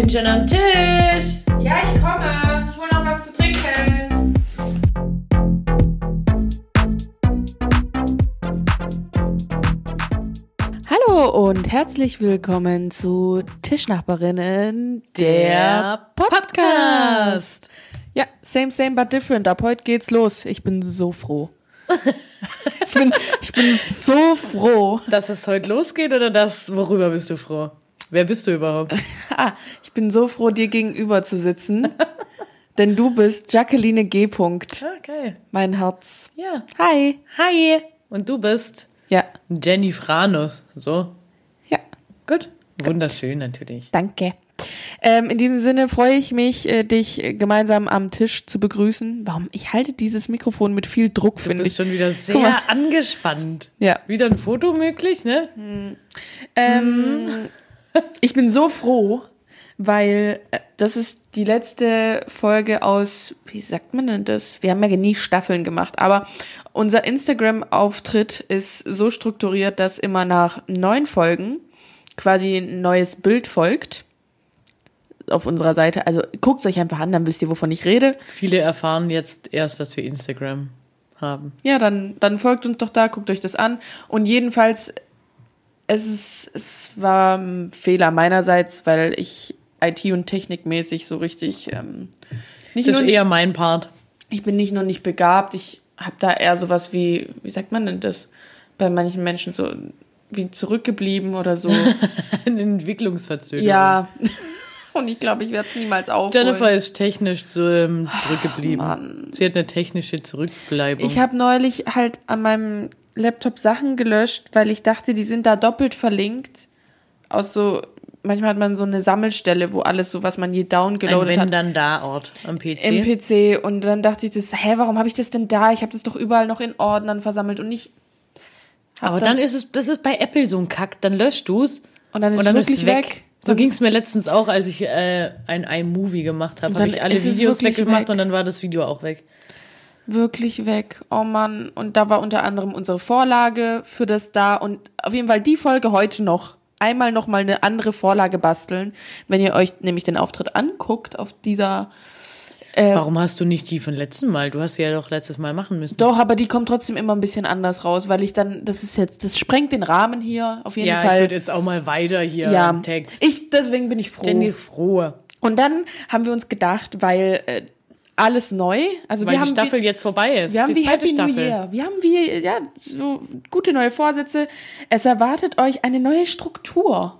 bin schon am Tisch. Ja, ich komme. Ich hole noch was zu trinken. Hallo und herzlich willkommen zu Tischnachbarinnen, der, Podcast. Ja, same, same, but different. Ab heute geht's los. Ich bin so froh. ich, bin, ich bin so froh. Dass es heute losgeht oder das, worüber bist du froh? Wer bist du überhaupt? Ah, ich bin so froh, dir gegenüber zu sitzen. denn du bist Jacqueline G. Punkt. Okay. Mein Herz. Ja. Hi. Hi. Und du bist Ja, Jenny Franus. So. ja, Gut. Wunderschön natürlich. danke. Ähm, in diesem Sinne freue ich mich, äh, dich gemeinsam am Tisch zu begrüßen. Warum? Ich halte dieses Mikrofon mit viel Druck, Du finde bist ich. schon wieder Guck mal. sehr angespannt. Ja. Wieder ein Foto möglich, ne? Ähm, ich bin so froh, weil äh, das ist die letzte Folge aus, wie sagt man denn das? Wir haben ja nie Staffeln gemacht, aber unser Instagram-Auftritt ist so strukturiert, dass immer nach neun Folgen quasi ein neues Bild folgt auf unserer Seite. Also guckt euch einfach an, dann wisst ihr, wovon ich rede. Viele erfahren jetzt erst, dass wir Instagram haben. Ja, dann, dann folgt uns doch da, guckt euch das an. Und jedenfalls, es, ist, es war ein Fehler meinerseits, weil ich IT- und technikmäßig so richtig ähm, nicht Das ist nur, eher mein Part. ich bin nicht nur nicht begabt, ich habe da eher sowas wie, wie sagt man denn das, bei manchen Menschen so wie zurückgeblieben oder so. Eine Entwicklungsverzögerung. ja. Und ich glaube, ich werde es niemals aufholen. Jennifer ist technisch so, ähm, zurückgeblieben. Mann. Sie hat eine technische Zurückbleibung. Ich habe neulich halt an meinem Laptop Sachen gelöscht, weil ich dachte, die sind da doppelt verlinkt. Aus so, manchmal hat man so eine Sammelstelle, wo alles so, was man je ein downgeloadet hat, Wenn-Dann-Da-Ort am PC. im PC. Und dann dachte ich, das, hä, warum habe ich das denn da? Ich habe das doch überall noch in Ordnern versammelt und nicht. Aber dann ist es, das ist bei Apple so ein Kack. Dann löscht du's und dann ist und es dann wirklich ist weg. weg. So ging's mir letztens auch, als ich äh, ein iMovie gemacht habe. Habe dann ich alle es Videos weggemacht weg. und dann war das Video auch weg. Wirklich weg. Oh Mann. Und da war unter anderem unsere Vorlage für das da und auf jeden Fall die Folge heute noch. Einmal noch mal eine andere Vorlage basteln. Wenn ihr euch nämlich den Auftritt anguckt auf dieser Warum hast du nicht die von letzten Mal? Du hast sie ja doch letztes Mal machen müssen. Doch, aber die kommt trotzdem immer ein bisschen anders raus, weil ich dann, das ist jetzt, das sprengt den Rahmen hier auf jeden ja, ich Fall. würde jetzt auch mal weiter hier ja, im Text. ich, deswegen bin ich froh. Jenny ist froh, Und dann haben wir uns gedacht, weil äh, alles neu, also weil wir die haben Staffel wie, jetzt vorbei ist. wir haben die wie zweite Happy Staffel. New Year, wir haben wie ja so gute neue Vorsätze. Es erwartet euch eine neue Struktur,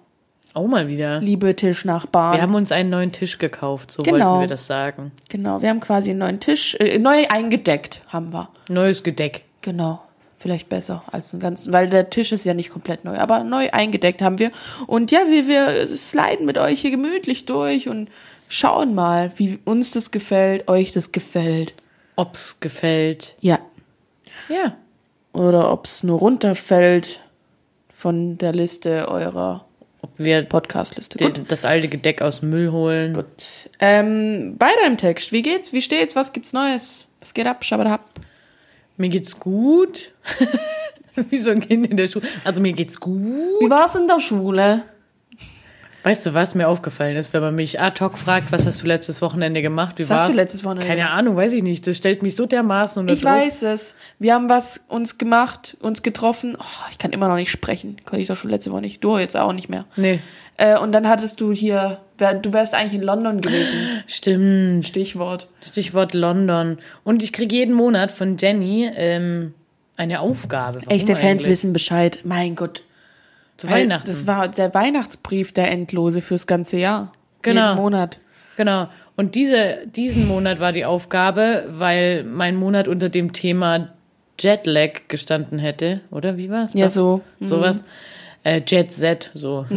Auch mal wieder. liebe Tischnachbarn. Wir haben uns einen neuen Tisch gekauft, so Genau. wollten wir das sagen. genau, wir haben quasi einen neuen Tisch, äh, neu eingedeckt haben wir. Neues Gedeck. Genau. Vielleicht besser als einen ganzen, weil der Tisch ist ja nicht komplett neu, aber neu eingedeckt haben wir. Und ja, wir, wir sliden mit euch hier gemütlich durch und schauen mal, wie uns das gefällt, euch das gefällt. Ob's gefällt. Ja. Ja. Oder ob es nur runterfällt von der Liste eurer Ob wir Podcast-Liste. Das alte Gedeck aus dem Müll holen. Gut. Ähm, weiter im Text. Wie geht's? Wie steht's? Was gibt's Neues? Was geht ab? Schabadab. Mir geht's gut. Wie so ein Kind in der Schule. Also mir geht's gut. Wie war's in der Schule? Weißt du, was mir aufgefallen ist, wenn man mich ad hoc fragt, was hast du letztes Wochenende gemacht? Wie Was hast war's? du letztes Wochenende Keine? Ahnung, weiß ich nicht. Das stellt mich so dermaßen unter Ich Druck. weiß es. Wir haben was uns gemacht, uns getroffen. Oh, ich kann immer noch nicht sprechen. Konnte ich doch schon letzte Woche nicht. Du jetzt auch nicht mehr. Nee. Äh, und dann hattest du hier, du wärst eigentlich in London gewesen. Stimmt. Stichwort. Stichwort London. Und ich kriege jeden Monat von Jenny ähm, eine Aufgabe. Warum Echte Fans eigentlich? wissen Bescheid. Mein Gott. Zu Weil Weihnachten. Das war der Weihnachtsbrief, der endlose fürs ganze Jahr. Genau. Jeden Monat. Genau. Und diese, diesen Monat war die Aufgabe, weil mein Monat unter dem Thema Jetlag gestanden hätte. Oder wie war's? Ja, Doch. so. Sowas. Äh, Jet Z, so.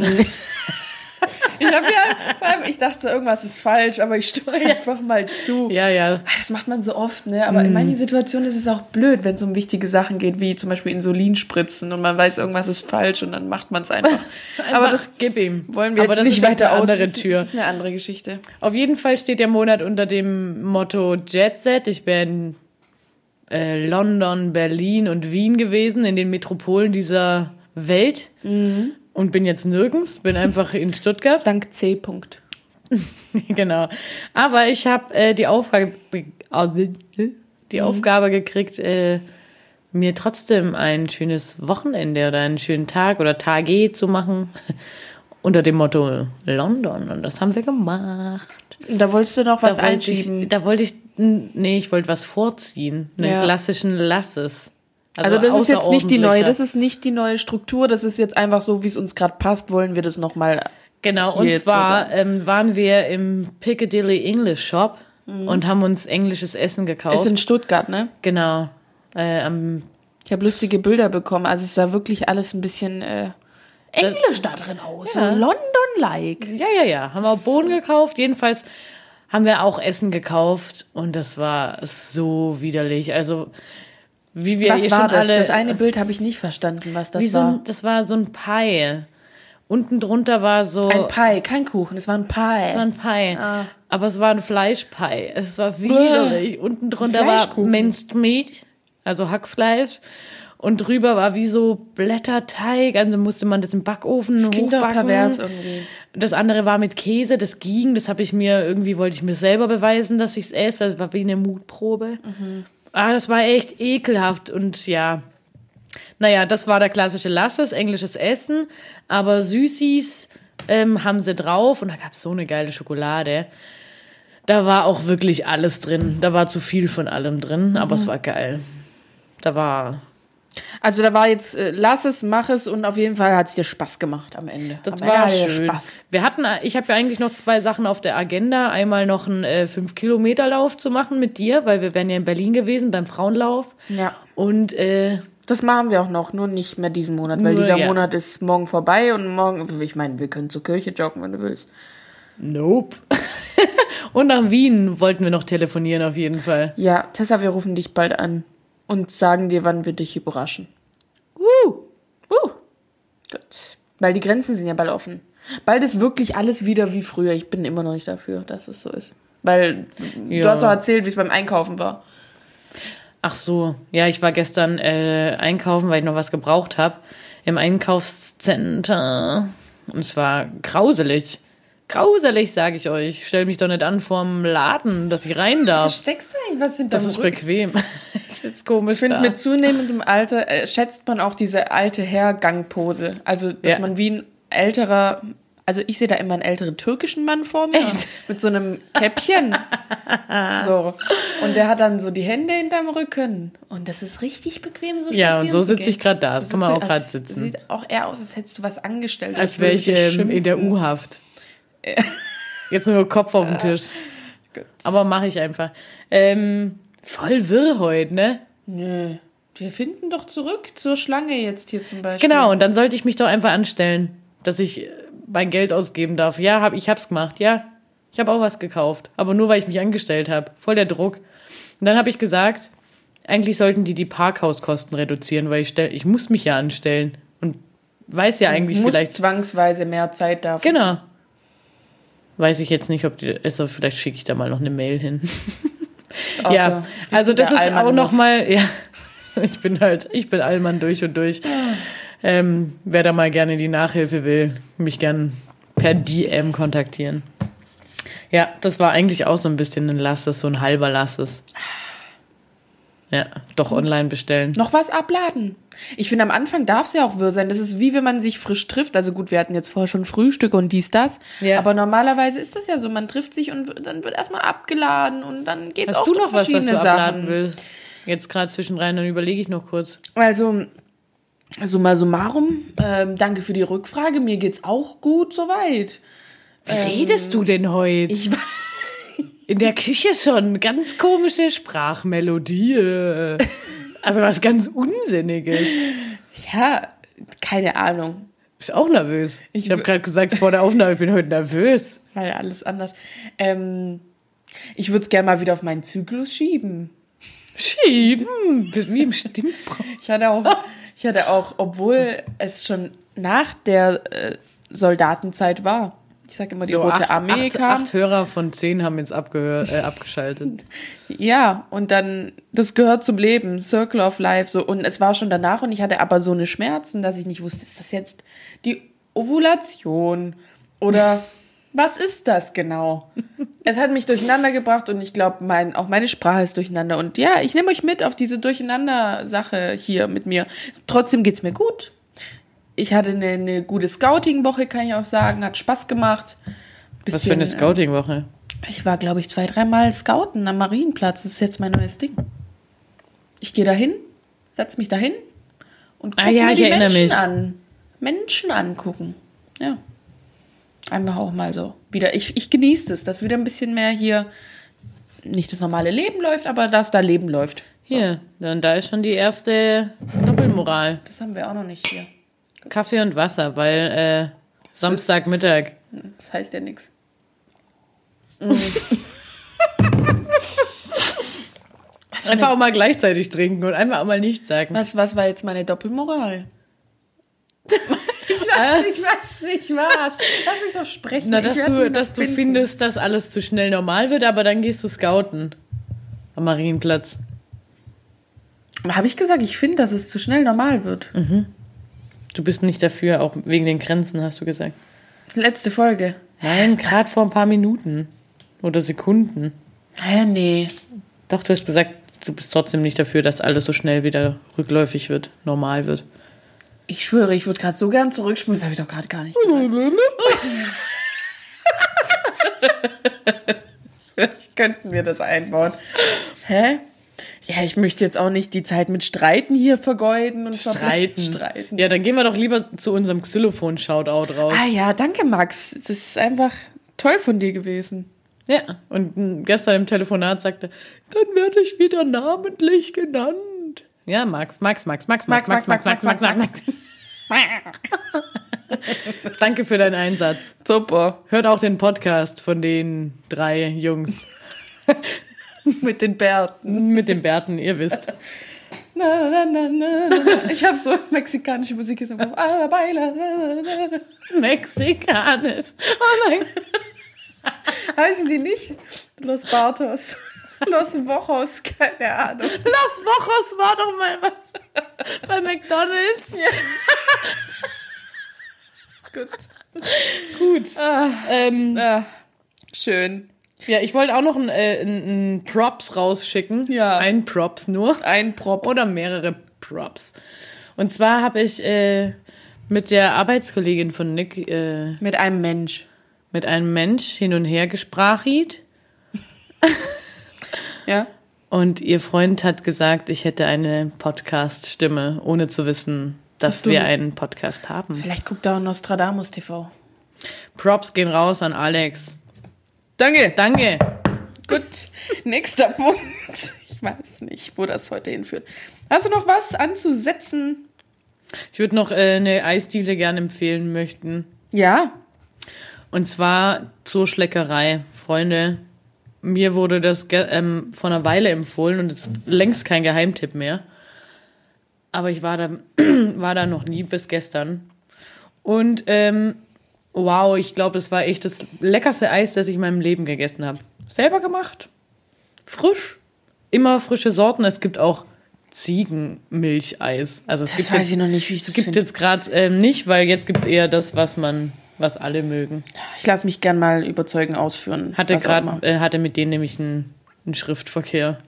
Ich hab ja, vor allem, ich dachte so, irgendwas ist falsch, aber ich stimme einfach mal zu. Ja, ja. Ah, Das macht man so oft, ne? Aber in manchen Situationen ist es auch blöd, wenn es um wichtige Sachen geht, wie zum Beispiel Insulinspritzen und man weiß, irgendwas ist falsch und dann macht man es einfach. Aber das gib ihm. wollen wir Aber jetzt das nicht weiter eine aus. andere das, Tür. Das ist eine andere Geschichte. Auf jeden Fall steht der Monat unter dem Motto Jet Set. Ich bin äh, London, Berlin und Wien gewesen, in den Metropolen dieser Welt. Mhm. Und bin jetzt nirgends, bin einfach in Stuttgart. Dank C. Punkt. genau. Aber ich habe äh, die Aufgabe, die Aufgabe gekriegt, äh, mir trotzdem ein schönes Wochenende oder einen schönen Tag oder Tage zu machen. Unter dem Motto London. Und das haben wir gemacht. Da wolltest du noch was da wollte einschieben. Ich, da wollte ich, nee, ich wollte was vorziehen. Einen Ja. klassischen Lasses. Also das ist jetzt nicht die neue, das ist nicht die neue Struktur, das ist jetzt einfach so, wie es uns gerade passt, wollen wir das nochmal. Genau, und so zwar ähm, waren wir im Piccadilly English Shop und haben uns englisches Essen gekauft. Mhm. Ist in Stuttgart, ne? genau. Äh, am, Ich habe lustige Bilder bekommen. Also es sah wirklich alles ein bisschen äh, englisch da drin aus. Ja. So London-like. ja, ja, ja. Haben wir auch Bohnen gekauft. Jedenfalls haben wir auch Essen gekauft und das war so widerlich. Also, wie wir Was war das? das eine Bild habe ich nicht verstanden, was das so war. ein, das war so ein Pie. Unten drunter war so. Ein Pie, kein Kuchen, es war ein Pie. Es war ein Pie. Ah. Aber es war ein Fleischpie. Es war widerlich. Unten drunter war. Minced Meat, also Hackfleisch. Und drüber war wie so Blätterteig. Also musste man das im Backofen das klingt doch hochbacken. pervers irgendwie. Das andere war mit Käse, das ging. Das habe ich mir, irgendwie wollte ich mir selber beweisen, dass ich es esse. Das war wie eine Mutprobe. Ah, das war echt ekelhaft. Und ja, naja, das war der klassische Lasses, englisches Essen. Aber Süßis ähm, haben sie drauf. Und da gab es so eine geile Schokolade. Da war auch wirklich alles drin. Da war zu viel von allem drin, aber Mhm. es war geil. Da war. Also da war jetzt, äh, lass es, mach es und auf jeden Fall hat es dir Spaß gemacht am Ende. Das am Ende war dir schön. Spaß. Wir hatten, ich habe ja eigentlich noch zwei Sachen auf der Agenda. Einmal noch einen äh, 5-Kilometer-Lauf zu machen mit dir, weil wir wären ja in Berlin gewesen beim Frauenlauf. Ja. Und äh, Das machen wir auch noch, nur nicht mehr diesen Monat, weil Nur, dieser ja. Monat ist morgen vorbei und morgen, ich meine, wir können zur Kirche joggen, wenn du willst. nope. Und nach Wien wollten wir noch telefonieren auf jeden Fall. Ja, Tessa, wir rufen dich bald an und sagen dir, wann wir dich überraschen. Uh. Uh. Gut. Weil die Grenzen sind ja bald offen. Bald ist wirklich alles wieder wie früher. Ich bin immer noch nicht dafür, dass es so ist. Weil du Ja. hast doch erzählt, wie es beim Einkaufen war. Ach so, ja, ich war gestern äh, einkaufen, weil ich noch was gebraucht habe im Einkaufscenter. Und es war grauselig. Grauselig, sage ich euch. Stell mich doch nicht an vorm Laden, dass ich rein darf. Versteckst du eigentlich was hinterm Das ist Rücken? bequem. das ist komisch. Ich finde, mit zunehmendem Alter äh, schätzt man auch diese alte Herrgangpose. Also, dass Ja. man wie ein älterer, also ich sehe da immer einen älteren türkischen Mann vor mir mit so einem Käppchen. so. Und der hat dann so die Hände hinterm Rücken. Und das ist richtig bequem, so Ja, und so sitze ich gerade da. Das kann man auch gerade sitzen. Sieht auch eher aus, als hättest du was angestellt. Als wäre ich ähm, in der. U-Haft. Jetzt nur Kopf auf den Tisch. Gut. Aber mache ich einfach. Ähm, voll wirr heute, ne? Nö. Wir finden doch zurück zur Schlange jetzt hier zum Beispiel. Genau, und dann sollte ich mich doch einfach anstellen, dass ich äh, mein Geld ausgeben darf. Ja, hab, ich hab's gemacht, ja. Ich habe auch was gekauft, aber nur weil ich mich angestellt habe. Voll der Druck. Und dann habe ich gesagt, eigentlich sollten die die Parkhauskosten reduzieren, weil ich stell, ich muss mich ja anstellen und weiß ja eigentlich Muss vielleicht zwangsweise mehr Zeit dafür. genau. Weiß ich jetzt nicht, ob die also vielleicht schicke ich da mal noch eine Mail hin. Ist ja, so also das ist richtiger auch noch Allmann-Move. mal ja, ich bin halt, ich bin Allmann durch und durch. Ähm, wer da mal gerne die Nachhilfe will, mich gern per DM kontaktieren. Ja, das war eigentlich auch so ein bisschen ein Lasses, so ein halber Lasses. Ja, doch online bestellen. Noch was abladen. Ich finde, am Anfang darf es ja auch wirr sein. Das ist wie wenn man sich frisch trifft. Also gut, wir hatten jetzt vorher schon Frühstück und dies, das. Ja. Aber normalerweise ist das ja so. Man trifft sich und dann wird erstmal abgeladen und dann geht's Hast auch du um noch was, was verschiedene du abladen Sachen. willst? Jetzt gerade zwischenrein, dann überlege ich noch kurz. Also, summa summarum, ähm, danke für die Rückfrage. Mir geht's auch gut soweit. Wie redest du denn heute? Ähm, Ich In der Küche schon. Ganz komische Sprachmelodie. Also was ganz Unsinniges. ja, keine Ahnung. Bist auch nervös. Ich, Ich habe gerade gesagt vor der Aufnahme, ich bin heute nervös. War ja alles anders. Ähm, ich würde es gerne mal wieder auf meinen Zyklus schieben. Schieben. Wie im Stimmbruch. Ich hatte auch, ich hatte auch, obwohl es schon nach der äh, Soldatenzeit war. Ich sage immer, die So Rote acht, Armee acht, kam. acht Hörer von zehn haben jetzt abgehört, äh, abgeschaltet. Ja, und dann, das gehört zum Leben, Circle of Life, so. Und es war schon danach und ich hatte aber so eine Schmerzen, dass ich nicht wusste, ist das jetzt die Ovulation oder Was ist das genau? es hat mich durcheinander gebracht und ich glaube, mein, auch meine Sprache ist durcheinander. Und ja, ich nehme euch mit auf diese Durcheinander-Sache hier mit mir. Trotzdem geht's mir gut. Ich hatte eine, eine gute Scouting-Woche, kann ich auch sagen. Hat Spaß gemacht. Was für eine Bisschen, Scouting-Woche. äh, Ich war, glaube ich, zwei, dreimal scouten am Marienplatz. Das ist jetzt mein neues Ding. Ich gehe dahin, setze mich dahin und gucke Ah ja, mir die Menschen mich. an. Menschen angucken. Ja. Einfach auch mal so. Wieder, ich, ich genieße das, dass wieder ein bisschen mehr hier nicht das normale Leben läuft, aber dass da Leben läuft. Hier, dann da ist schon die erste Doppelmoral. Das haben wir auch noch nicht hier. Kaffee und Wasser, weil äh, Samstagmittag. Das heißt ja nichts. Einfach auch mal gleichzeitig trinken und einfach auch mal nichts sagen. Was, was war jetzt meine Doppelmoral? ich weiß nicht, was nicht was. Lass mich doch sprechen. Na, dass du, dass du finden. findest, dass alles zu schnell normal wird, aber dann gehst du scouten. Am Marienplatz. Habe ich gesagt, ich finde, dass es zu schnell normal wird. Du bist nicht dafür, auch wegen den Grenzen, hast du gesagt. Letzte Folge. Nein, gerade vor ein paar Minuten. Oder Sekunden. Hä, nee. Doch, du hast gesagt, du bist trotzdem nicht dafür, dass alles so schnell wieder rückläufig wird, normal wird. Ich schwöre, ich würde gerade so gern zurückspulen. Das habe ich doch gerade gar nicht gemacht. Vielleicht könnten wir das einbauen. Hä? Ja, ich möchte jetzt auch nicht die Zeit mit Streiten hier vergeuden und Streiten. Streiten. Ja, dann gehen wir doch lieber zu unserem Xylophon-Shoutout raus. Ah ja, danke Max. Das ist einfach toll von dir gewesen. Ja, und gestern im Telefonat sagte, dann werde ich wieder namentlich genannt. Ja, Max, Max, Max, Max, Max, Max, Max, Max, Max, Max, Max. Danke für deinen Einsatz. Super. Hört auch den Podcast von den drei Jungs Mit den Bärten. mit den Bärten, ihr wisst. Na, na, na, na, na. Ich habe so mexikanische Musik Kopf. Ah. Mexikanisch. Oh nein. Heißen die nicht? Los Bartos. Los Wochos, keine Ahnung. Los Wochos war doch mal was bei McDonalds. Gut. Gut. Ähm, Ah, schön. Ja, ich wollte auch noch ein, äh, ein, ein Props rausschicken. Ja. Ein Props nur. Ein Prop. Oder mehrere Props. Und zwar habe ich äh, mit der Arbeitskollegin von Nick äh, Mit einem Mensch. mit einem Mensch hin und her gesprachit. Ja? Und ihr Freund hat gesagt, ich hätte eine Podcast-Stimme, ohne zu wissen, dass Dass wir einen Podcast haben. Vielleicht guckt er auch Nostradamus TV. Props gehen raus an Alex. Danke. Danke. Gut. Nächster Punkt. Ich weiß nicht, wo das heute hinführt. Hast du noch was anzusetzen? Ich würde noch äh, eine Eisdiele gerne empfehlen möchten. Ja. Und zwar zur Schleckerei. Freunde, mir wurde das ähm, vor einer Weile empfohlen und es ist längst kein Geheimtipp mehr. Aber ich war da, war da noch nie bis gestern. Und ähm, wow, ich glaube, das war echt das leckerste Eis, das ich in meinem Leben gegessen habe. Selber gemacht. Frisch. Immer frische Sorten. Es gibt auch Ziegenmilcheis. Also es Das gibt weiß jetzt, ich noch nicht, wie ich es das gibt finde. jetzt gerade ähm, nicht, weil jetzt gibt es eher das, was man, was alle mögen. Ich lasse mich gern mal überzeugen, ausführen. Hatte gerade, äh, hatte mit denen nämlich einen, einen Schriftverkehr.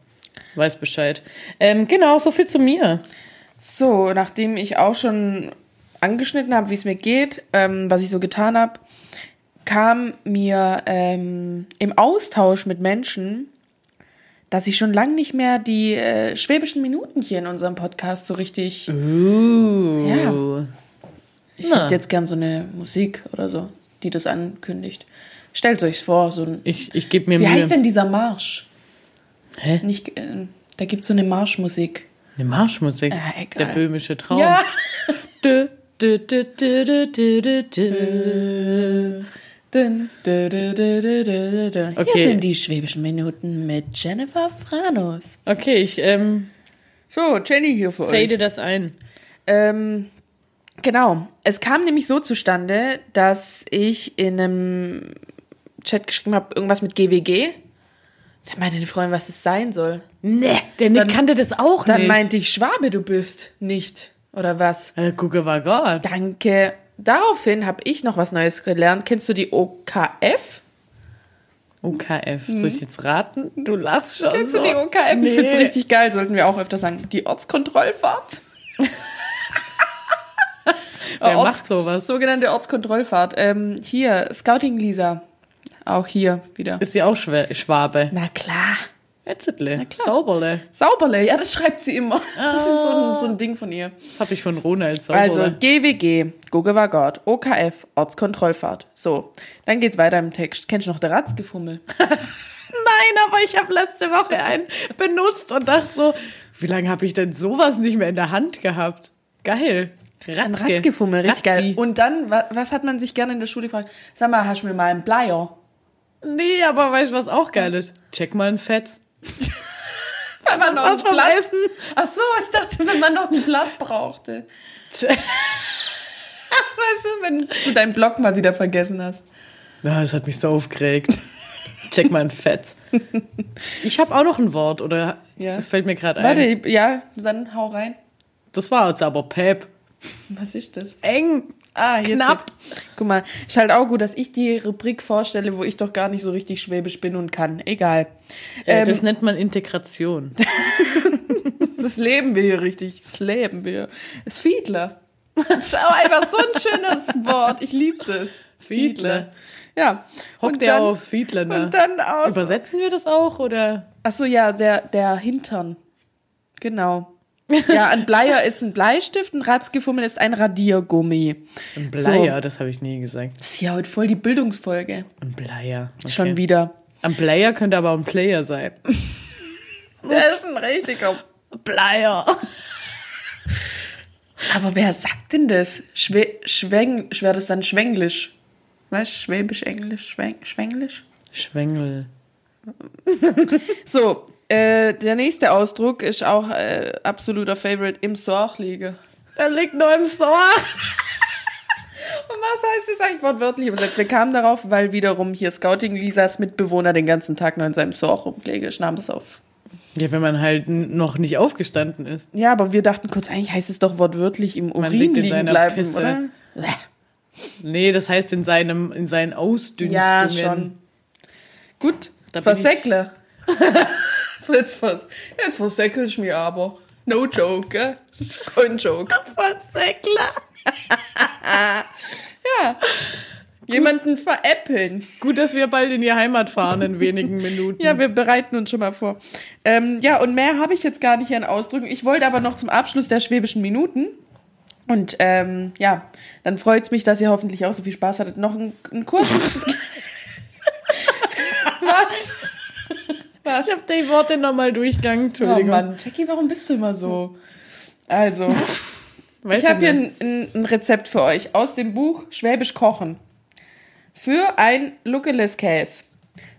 Weiß Bescheid. Ähm, genau, so viel zu mir. So, nachdem ich auch schon angeschnitten habe, wie es mir geht, ähm, was ich so getan habe, kam mir ähm, im Austausch mit Menschen, dass ich schon lange nicht mehr die äh, schwäbischen Minuten hier in unserem Podcast so richtig. Uh. Ja. Ich Na. hätte jetzt gern so eine Musik oder so, die das ankündigt. Stellt euch's vor, so ein. Ich, ich gebe mir Wie Mühe. heißt denn dieser Marsch? Hä? Nicht, äh, da gibt's so eine Marschmusik. Eine Marschmusik. Ah, egal. Der böhmische Traum. Ja. Dö, Okay. Hier sind die schwäbischen Minuten mit Jennifer Franus. Okay, ich ähm, So, Jenny hier für fade das ein. Ähm, genau. Es kam nämlich so zustande, dass ich in einem Chat geschrieben habe, irgendwas mit GWG. Da meinte eine Freundin, was das sein soll. Nee, der Nick Dann- kannte das auch Dann nicht. meinte ich, Schwabe du bist, nicht. Oder was? äh, gucke war Gott. Danke. daraufhin habe ich noch was Neues gelernt. Kennst du die OKF? OKF. Soll ich jetzt raten? Du lachst schon. Kennst so. du die OKF? Nee. Ich finde es richtig geil, sollten wir auch öfter sagen. Die Ortskontrollfahrt. Wer Orts- macht sowas? Sogenannte Ortskontrollfahrt. Ähm, hier, Scouting Lisa. Auch hier wieder. Ist sie auch Schwa- Schwabe? Na klar. Etzetle. Sauberle. Sauberle, ja, das schreibt sie immer. Das ist so ein, so ein Ding von ihr. Das habe ich von Ronald Sauberle. Also GWG, Guge war Gott, OKF, Ortskontrollfahrt. So, dann geht's weiter im Text. Kennst du noch der Ratzgefummel? Nein, aber ich habe letzte Woche einen benutzt und dachte so, wie lange habe ich denn sowas nicht mehr in der Hand gehabt? Geil. Ein Ratzge. Ratzgefummel, richtig geil. Razzi. Und dann, wa- was hat man sich gerne in der Schule gefragt? Sag mal, hast du mir mal einen Bleier? Nee, aber weißt du, was auch geil ist? Check mal ein Fetz. Wenn man noch Was ein Blatt... Essen? Ach so, ich dachte, wenn man noch ein Blatt brauchte. Weißt du, wenn du deinen Blog mal wieder vergessen hast. Na, das hat mich so aufgeregt. Check mal ein Fetz. Ich habe auch noch ein Wort, oder? Ja. Es fällt mir gerade ein. Warte, ja, dann hau rein. Das war jetzt aber Pep. Was ist das? Eng. Ah, jetzt. Knapp. Guck mal, ist halt auch gut, dass ich die Rubrik vorstelle, wo ich doch gar nicht so richtig schwäbisch bin und kann. Egal. Äh, Ähm, das nennt man Integration. Das leben wir hier richtig. Das leben wir. Das Fiedler. Das ist auch einfach so ein schönes Wort. Ich liebe das. Fiedler. Ja. Hockt der aufs Fiedler, ne? Und dann aus. Übersetzen wir das auch, oder? Ach so, ja, der, der Hintern. Genau. Ja, ein Bleier ist ein Bleistift, ein Ratzgefummel ist ein Radiergummi. Ein Bleier, das habe ich nie gesagt. Das ist ja heute voll die Bildungsfolge. Ein Bleier. Okay. Schon wieder. Ein Player könnte aber auch ein Player sein. Der ist ein richtiger. Bleier. Aber wer sagt denn das? Schwe Schweng schwer das dann Schwenglisch? Was? Schwäbisch, Englisch, Schweng Schwenglisch? Schwengel. So, äh, der nächste Ausdruck ist auch äh, absoluter Favorite im Sorg liege. Der liegt nur im Sohr. Und was heißt das eigentlich wortwörtlich übersetzt? Wir kamen darauf, weil wiederum hier Scouting Lisas Mitbewohner den ganzen Tag nur in seinem Sorg rumgelegen ist, namens auf. Ja, wenn man halt noch nicht aufgestanden ist. Ja, aber wir dachten kurz, eigentlich heißt es doch wortwörtlich im Urin liegt in liegen bleiben, Pisse. oder? Nee, das heißt in seinem, in seinen Ausdünstungen. Ja, schon. Gut, Da versäckle. Fritz, vers jetzt versäckel ich mich aber. No joke, gell? Kein Joke. Versäckler. Jemanden veräppeln. Gut, dass wir bald in die Heimat fahren in wenigen Minuten. Ja, wir bereiten uns schon mal vor. Ähm, ja, und mehr habe ich jetzt gar nicht an Ausdrücken. Ich wollte aber noch zum Abschluss der schwäbischen Minuten. Und ähm, ja, dann freut es mich, dass ihr hoffentlich auch so viel Spaß hattet. Noch ein, ein kurzes. Was? Ich habe die Worte nochmal durchgegangen. Oh Entschuldigung. Mann, Jackie, warum bist du immer so? Also, ich habe hier ein, ein, ein Rezept für euch aus dem Buch Schwäbisch Kochen. Für ein Lookeless Käse.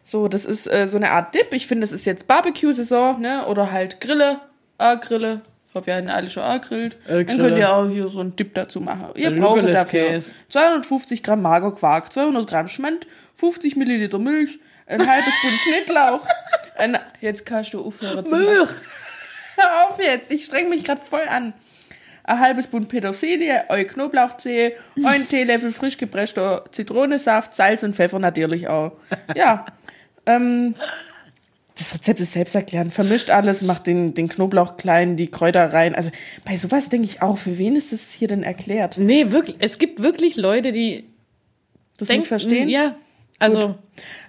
So, das ist äh, so eine Art Dip. Ich finde, das ist jetzt Barbecue-Saison, ne? Oder halt Grille, A-Grille. Ich hoffe, ihr habt alle schon A-grillt. Äh, Dann Grille. könnt ihr auch hier so einen Dip dazu machen. Ihr Ein braucht dafür Käse. 250 Gramm Magerquark, 200 Gramm Schmand, 50 Milliliter Milch, ein halbes Bund Schnittlauch. Ein, jetzt kannst du aufhören zu Milch. Hör auf jetzt, ich streng mich gerade voll an. Ein halbes Bund Petersilie, ein Knoblauchzehe, ein Teelöffel frisch gepresster Zitronensaft, Salz und Pfeffer natürlich auch. Ja, ähm, das Rezept ist selbsterklärend. Vermischt alles, macht den, den Knoblauch klein, die Kräuter rein. Also bei sowas denke ich auch, für wen ist das hier denn erklärt? Nee, wirklich. Es gibt wirklich Leute, die Das denken, nicht verstehen? Ja. Also,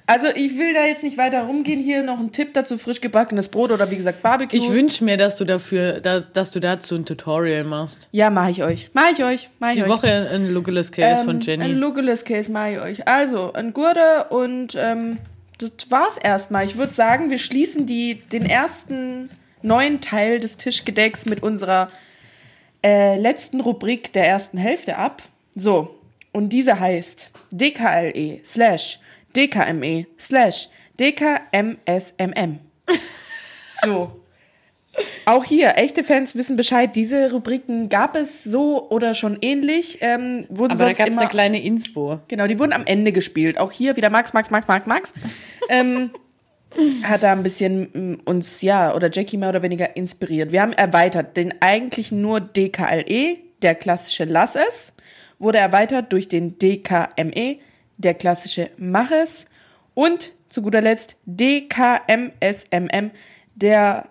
Also ich will da jetzt nicht weiter rumgehen. Hier noch ein Tipp dazu, frisch gebackenes Brot oder wie gesagt Barbecue. ich wünsche mir, dass du dafür, da, dass du dazu ein Tutorial machst. ja, mache ich euch. Mache ich euch. Mach ich Die euch. Woche ein Lookaless Case von Ähm, Jenny. Ein Lookaless Case mache ich euch. Also, ein Gurte und ähm, das war's erstmal. Ich würde sagen, wir schließen die, den ersten neuen Teil des Tischgedecks mit unserer äh, letzten Rubrik der ersten Hälfte ab. So, und diese heißt DKLE slash DKME slash DKMSMM. So. Auch hier, echte Fans wissen Bescheid, diese Rubriken gab es so oder schon ähnlich. Ähm, wurden Aber da gab es eine kleine Inspo. Genau, die wurden am Ende gespielt. Auch hier wieder Max, Max, Max, Max, Max. ähm, hat da ein bisschen mm, uns, ja, oder Jackie mehr oder weniger inspiriert. Wir haben erweitert den eigentlichen nur DKLE, der klassische Lass es, wurde erweitert durch den DKME, der klassische Mach es. Und zu guter Letzt DKMSMM, der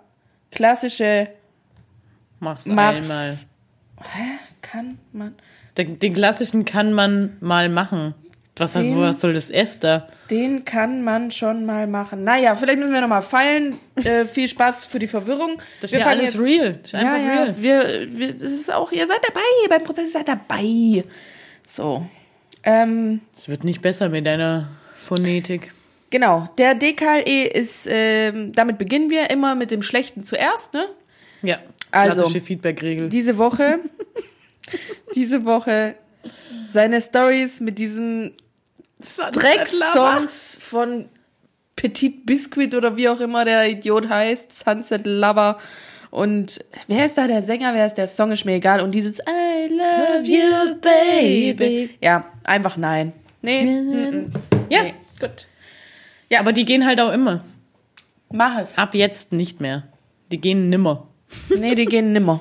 klassische Mach's Mach's. einmal. kann man. Den, den klassischen kann man mal machen. Was, Den- was soll das Esther? Den kann man schon mal machen. Naja, vielleicht müssen wir nochmal feilen. Äh, viel Spaß für die Verwirrung. Das ist wir ja alles jetzt- real. Das ist Ja, einfach ja, real. wir, wir, das ist auch, ihr seid dabei, beim Prozess ihr seid dabei. So. Ähm, Es wird nicht besser mit deiner Phonetik. genau, der DKLE ist, ähm, damit beginnen wir immer mit dem Schlechten zuerst, ne? Ja, Also, klassische Feedback-Regel. Diese Woche, diese Woche seine Stories mit diesem Drecksongs von Petit Biscuit oder wie auch immer der Idiot heißt, Sunset Lover. Und wer ist da der Sänger, wer ist der Song, ist mir egal. Und dieses I love you, baby. Ja, einfach nein. Nee. mm. Ja, Nee. Gut. ja, aber die gehen halt auch immer. Mach es. Ab jetzt nicht mehr. Die gehen nimmer. Nee, die gehen nimmer.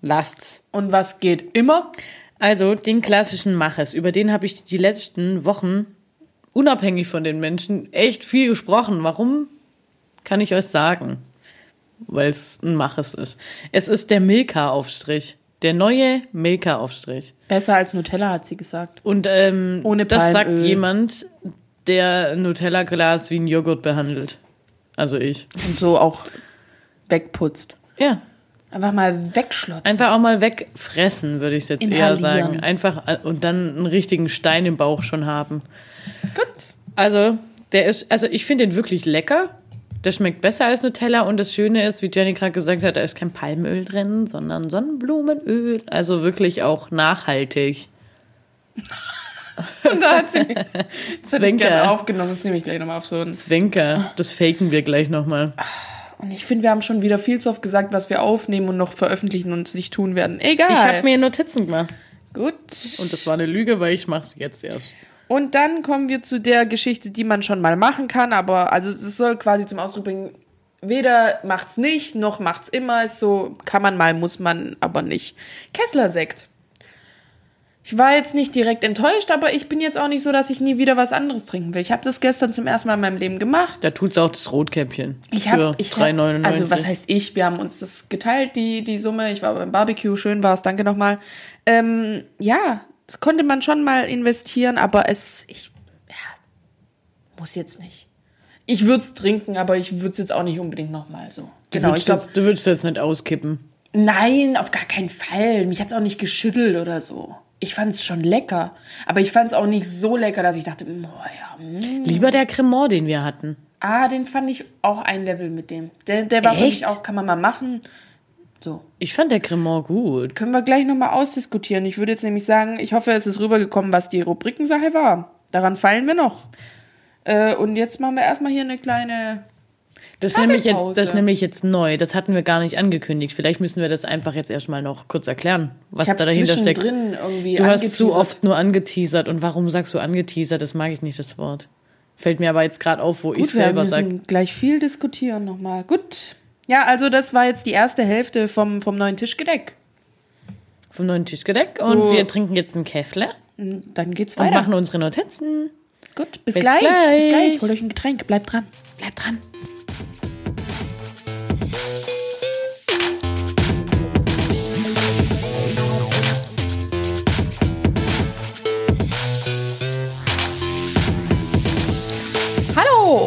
Lasst's. Und was geht immer? Also, den klassischen Mach es. Über den habe ich die letzten Wochen, unabhängig von den Menschen, echt viel gesprochen. Warum? Kann ich euch sagen. Weil es ein Mach es ist. Es ist der Milka-Aufstrich. Der neue Milka-Aufstrich. Besser als Nutella, hat sie gesagt. Und ähm, Ohne das sagt jemand, der Nutella-Glas wie ein Joghurt behandelt. Also ich. Und so auch wegputzt. Ja. Einfach mal wegschlotzen. Einfach auch mal wegfressen, würde ich jetzt eher sagen. Einfach äh, und dann einen richtigen Stein im Bauch schon haben. Gut. Also, der ist, also ich finde den wirklich lecker. Der schmeckt besser als Nutella und das Schöne ist, wie Jenny gerade gesagt hat, da ist kein Palmöl drin, sondern Sonnenblumenöl. Also wirklich auch nachhaltig. Und da hat sie das hätte ich gerne aufgenommen. Das nehme ich gleich nochmal auf so ein. Zwinker. Das faken wir gleich nochmal. Und ich finde, wir haben schon wieder viel zu oft gesagt, was wir aufnehmen und noch veröffentlichen und uns nicht tun werden. Egal. Ich habe mir Notizen gemacht. Gut. Und das war eine Lüge, weil ich mach's jetzt erst. Und dann kommen wir zu der Geschichte, die man schon mal machen kann, aber also es soll quasi zum Ausdruck bringen, weder macht's nicht, noch macht's immer. Ist so, kann man mal, muss man aber nicht. Kessler-Sekt. Ich war jetzt nicht direkt enttäuscht, aber ich bin jetzt auch nicht so, dass ich nie wieder was anderes trinken will. Ich habe das gestern zum ersten Mal in meinem Leben gemacht. Da tut's auch das Rotkäppchen. Ich habe, ich hab, 3,99. also was heißt ich? Wir haben uns das geteilt, die die Summe. Ich war beim Barbecue, schön war es, danke nochmal. Ähm, ja, das konnte man schon mal investieren, aber es, ich, ja, muss jetzt nicht. Ich würde es trinken, aber ich würde es jetzt auch nicht unbedingt nochmal so. Du Genau, ich würdest, glaube, jetzt, du würdest jetzt nicht auskippen. nein, auf gar keinen Fall. Mich hat's auch nicht geschüttelt oder so. Ich fand es schon lecker, aber ich fand es auch nicht so lecker, dass ich dachte, boah, ja, mm. Lieber der Cremant, den wir hatten. ah, den fand ich auch ein Level mit dem. Der, der war Echt? auch, kann man mal machen. So. Ich fand der Cremant gut. Können wir gleich nochmal ausdiskutieren. Ich würde jetzt nämlich sagen, ich hoffe, es ist rübergekommen, was die Rubrikensache war. Daran fallen wir noch. Äh, und jetzt machen wir erstmal hier eine kleine. Das jetzt, Kaffeepause. das ist nämlich jetzt neu. Das hatten wir gar nicht angekündigt. Vielleicht müssen wir das einfach jetzt erstmal noch kurz erklären, was Ich da dahinter steckt. irgendwie Du hast zu oft nur angeteasert. Und warum sagst du angeteasert? Das mag ich nicht, das Wort. Fällt mir aber jetzt gerade auf, wo ich Gut, wir selber müssen sage. gleich viel diskutieren nochmal. Gut. Ja, also das war jetzt die erste Hälfte vom, vom neuen Tischgedeck. Vom neuen Tischgedeck. So. Und wir trinken jetzt einen Käffler Und Dann geht's und weiter. machen unsere Notizen. Gut, bis, Bis gleich. gleich. Bis gleich. Holt euch ein Getränk. Bleibt dran. Bleib dran.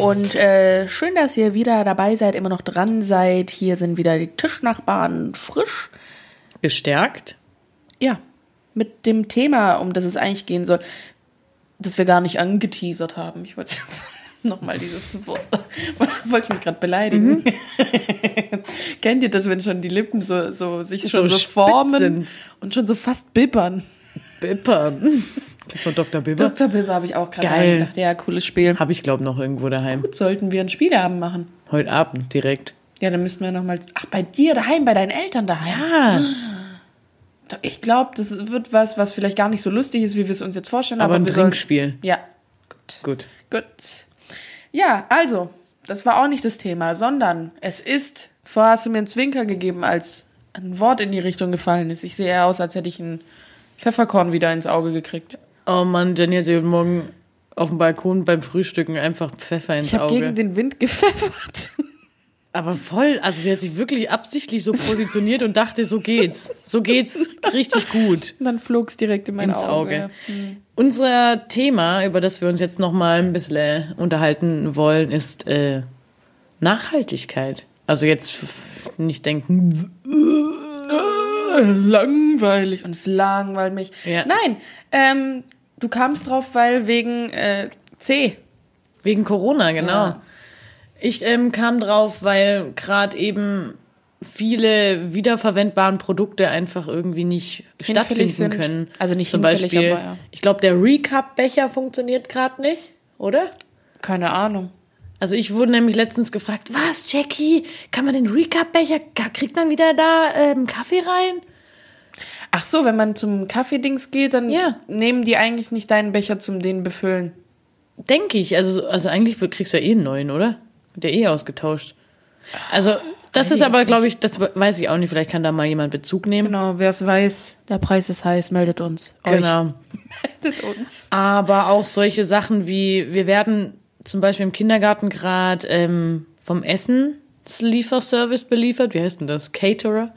Und äh, schön, dass ihr wieder dabei seid, immer noch dran seid. Hier sind wieder die Tischnachbarn frisch. Gestärkt. Ja, mit dem Thema, um das es eigentlich gehen soll, das wir gar nicht angeteasert haben. Ich wollte jetzt nochmal dieses Wort. Wollte ich mich gerade beleidigen. Kennt ihr das, wenn schon die Lippen so, so sich schon so, spitz formen sind. und schon so fast bibbern? Bippern. Kennst du Dr. Bibber? Dr. Bibber habe ich auch gerade gedacht. Ja, cooles Spiel. Habe ich, glaube noch irgendwo daheim. Sollten wir einen Spieleabend machen? Heute Abend direkt. Ja, dann müssten wir nochmal. Ach, bei dir daheim, bei deinen Eltern daheim. Ah, Ich glaube, das wird was, was vielleicht gar nicht so lustig ist, wie wir es uns jetzt vorstellen. aber Aber, ein Trinkspiel. Ja, gut. Gut. Gut. Ja, also, das war auch nicht das Thema, sondern es ist, vorher hast du mir einen Zwinker gegeben, als ein Wort in die Richtung gefallen ist. Ich sehe eher aus, als hätte ich ein Pfefferkorn wieder ins Auge gekriegt. Oh Mann, Jenny hat sich heute Morgen auf dem Balkon beim Frühstücken einfach Pfeffer ins Ich habe Auge. gegen den Wind gepfeffert. Aber voll, also sie hat sich wirklich absichtlich so positioniert und dachte, so geht's. So geht's richtig gut Und dann flog es direkt in mein ins Auge. Auge. Unser Thema, über das wir uns jetzt nochmal ein bisschen unterhalten wollen, ist äh, Nachhaltigkeit. Also jetzt nicht denken, Äh, langweilig. Und es langweilt mich. Ja. Nein, ähm, du kamst drauf, weil wegen äh, C. wegen Corona, genau. Ja. Ich ähm, kam drauf, weil gerade eben viele wiederverwendbaren Produkte einfach irgendwie nicht Hinfällig stattfinden sind. können. Also nicht Zum Beispiel, aber ja. ich glaube, der Recap-Becher funktioniert gerade nicht, oder? Keine Ahnung. Also ich wurde nämlich letztens gefragt, was, Jackie, kann man den Recap-Becher, kriegt man wieder da ähm, Kaffee rein? Ach so, wenn man zum Kaffeedings geht, dann Ja. nehmen die eigentlich nicht deinen Becher zum den befüllen. Denke ich. Also, also eigentlich kriegst du ja eh einen neuen, oder? Der eh ausgetauscht. Also, das Weiß ist aber, glaube ich, das weiß ich auch nicht. Vielleicht kann da mal jemand Bezug nehmen. Genau, wer es weiß, der Preis ist heiß, meldet uns. Genau. Meldet uns. Aber auch solche Sachen wie, wir werden zum Beispiel im Kindergarten gerade ähm, vom Essenslieferservice beliefert. Wie heißt denn das? Caterer.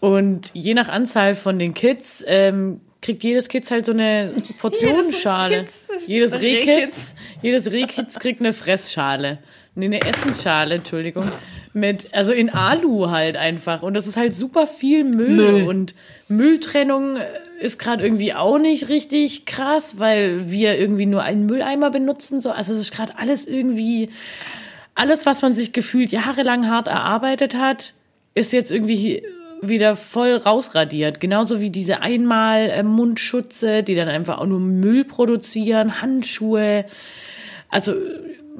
Und je nach Anzahl von den Kids ähm, kriegt jedes Kids halt so eine Portionsschale. Jedes Rehkids. Jedes Rehkids kriegt eine Fressschale. Nee, eine Essensschale, Entschuldigung. Mit, also in Alu halt einfach. Und das ist halt super viel Müll. Müll. Und Mülltrennung ist gerade irgendwie auch nicht richtig krass, weil wir irgendwie nur einen Mülleimer benutzen. So. Also es ist gerade alles irgendwie, alles, was man sich gefühlt jahrelang hart erarbeitet hat, ist jetzt irgendwie wieder voll rausradiert. Genauso wie diese Einmal-Mundschutze, die dann einfach auch nur Müll produzieren, Handschuhe. Also,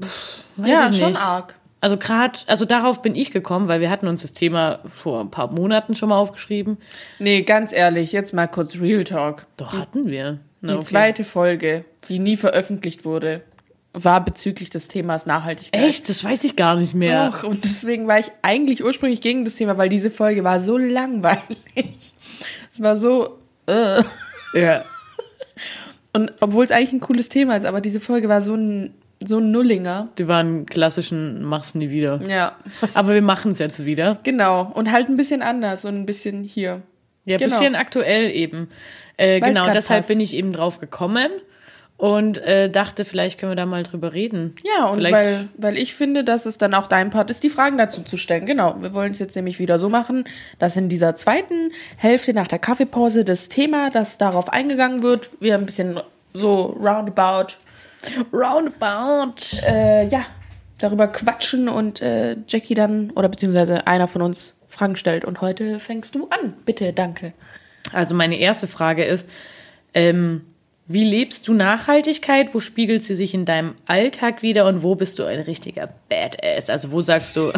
pff, weiß Ja, ich schon nicht. arg. Also gerade, also darauf bin ich gekommen, weil wir hatten uns das Thema vor ein paar Monaten schon mal aufgeschrieben. Nee, ganz ehrlich, jetzt mal kurz Real Talk. Doch hatten wir. Na, Die okay. zweite Folge, die nie veröffentlicht wurde, war bezüglich des Themas Nachhaltigkeit. Echt? Das weiß ich gar nicht mehr. Doch, und deswegen war ich eigentlich ursprünglich gegen das Thema, weil diese Folge war so langweilig. Es war so. Äh. Ja. Und obwohl es eigentlich ein cooles Thema ist, aber diese Folge war so ein, so ein Nullinger. Die waren klassischen mach's nie wieder. Ja. Aber wir machen es jetzt wieder. Genau. Und halt ein bisschen anders und ein bisschen hier. Ja, Genau. bisschen aktuell eben. Äh, genau, deshalb passt. bin ich eben drauf gekommen und äh, dachte, vielleicht können wir da mal drüber reden. Ja, und vielleicht, weil, weil ich finde, dass es dann auch dein Part ist, die Fragen dazu zu stellen. Genau, wir wollen es jetzt nämlich wieder so machen, dass in dieser zweiten Hälfte nach der Kaffeepause das Thema, das darauf eingegangen wird, wir ein bisschen so roundabout, Roundabout. äh, ja, darüber quatschen und äh, Jackie dann, oder beziehungsweise einer von uns Fragen stellt. Und heute fängst du an. Bitte, danke. Also meine erste Frage ist, ähm, wie lebst du Nachhaltigkeit? Wo spiegelt sie sich in deinem Alltag wieder und wo bist du ein richtiger Badass? Also wo sagst du,